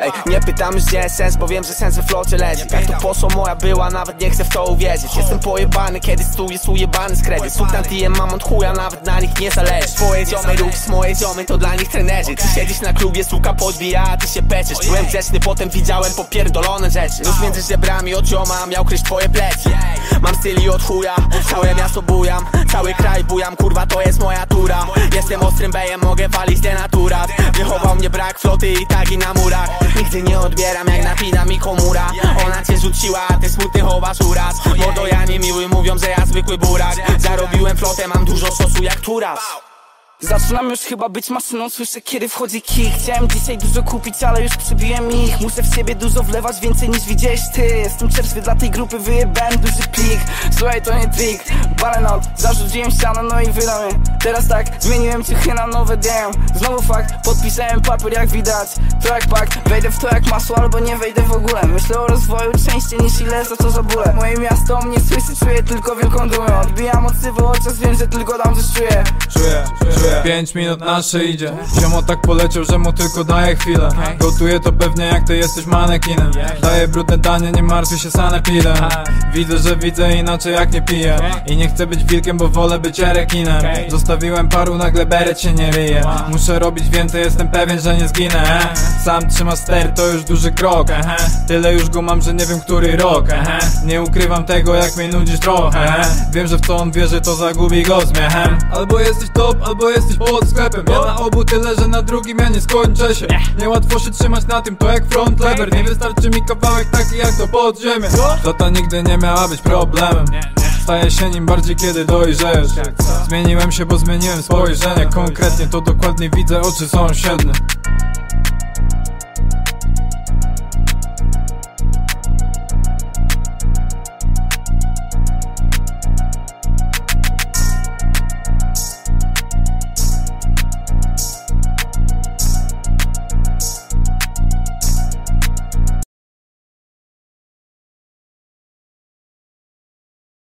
Ej, nie pytam już gdzie jest sens, bo wiem, że sens we flocie leży Jak to poszło moja była, nawet nie chcę w to uwierzyć. Jestem pojebany, kiedy stół jest ujebany z kredyt. TM mam od chuja, nawet na nich nie zależy. Twoje ziomy, ruch z moje ziomy, to dla nich trenerzy. Ty siedzisz na klubie, suka podbija, a ty się peczesz Byłem grzeczny, potem widziałem popierdolone rzeczy. Już między żebrami od zioma miał kryć twoje plecy Mam styli od chuja, całe miasto bujam Cały kraj bujam, kurwa to jest moja tura. Jestem ostrym bejem, mogę walić denaturat. Wychował mnie brak floty i tagi na murach. Nigdy nie odbieram jak napina mi komura. Ona cię rzuciła, a ty smutny chowasz uraz. Mordo ja niemiły, mówią, że ja zwykły burak. Zarobiłem flotę, mam dużo sosu jak turas Zaczynam już chyba być maszyną, słyszę kiedy wchodzi kick Chciałem dzisiaj dużo kupić, ale już przybiłem ich. Muszę w siebie dużo wlewać, więcej niż widziałeś ty. Jestem czerstwy dla tej grupy, wyjebałem duży plik. Słuchaj, to nie trik, balenot Zarzuciłem ścianę, no i wydam je. Teraz tak, zmieniłem ciechy na nowe DM Znowu fakt, podpisałem papier jak widać. To jak pak, wejdę w to jak masło albo nie wejdę w ogóle. Myślę o rozwoju częściej niż ile za to za bóle. Moje miasto mnie słyszy, czuję tylko wielką dumę. Odbijam od chociaż wiem, że tylko tam coś czuję. Czuję, czuję. Pięć minut nasze idzie Ziomo tak poleciał, że mu tylko daje chwilę. Gotuje to pewnie jak ty jesteś manekinem. Daję brudne danie, nie martwi się sanepidem Widzę, że widzę inaczej jak nie piję. I nie chcę być wilkiem, bo wolę być rekinem Zostawiłem paru, nagle beret się nie ryje. Muszę robić więcej, jestem pewien, że nie zginę. Sam trzyma ster, to już duży krok. Tyle już go mam, że nie wiem który rok. Nie ukrywam tego, jak mnie nudzisz trochę. Wiem, że w co on wierzy, to zagubi go śmiechem Albo jesteś top, albo jesteś pod sklepem. Ja na obu tyle, że na drugim ja nie skończę się. Niełatwo się trzymać na tym, to jak front lever. Nie wystarczy mi kawałek taki jak to podziemie. Flota nigdy nie miała być problemem Staje się nim bardziej kiedy dojrzesz. Zmieniłem się, bo zmieniłem spojrzenie. Konkretnie to dokładnie widzę oczy sąsiednie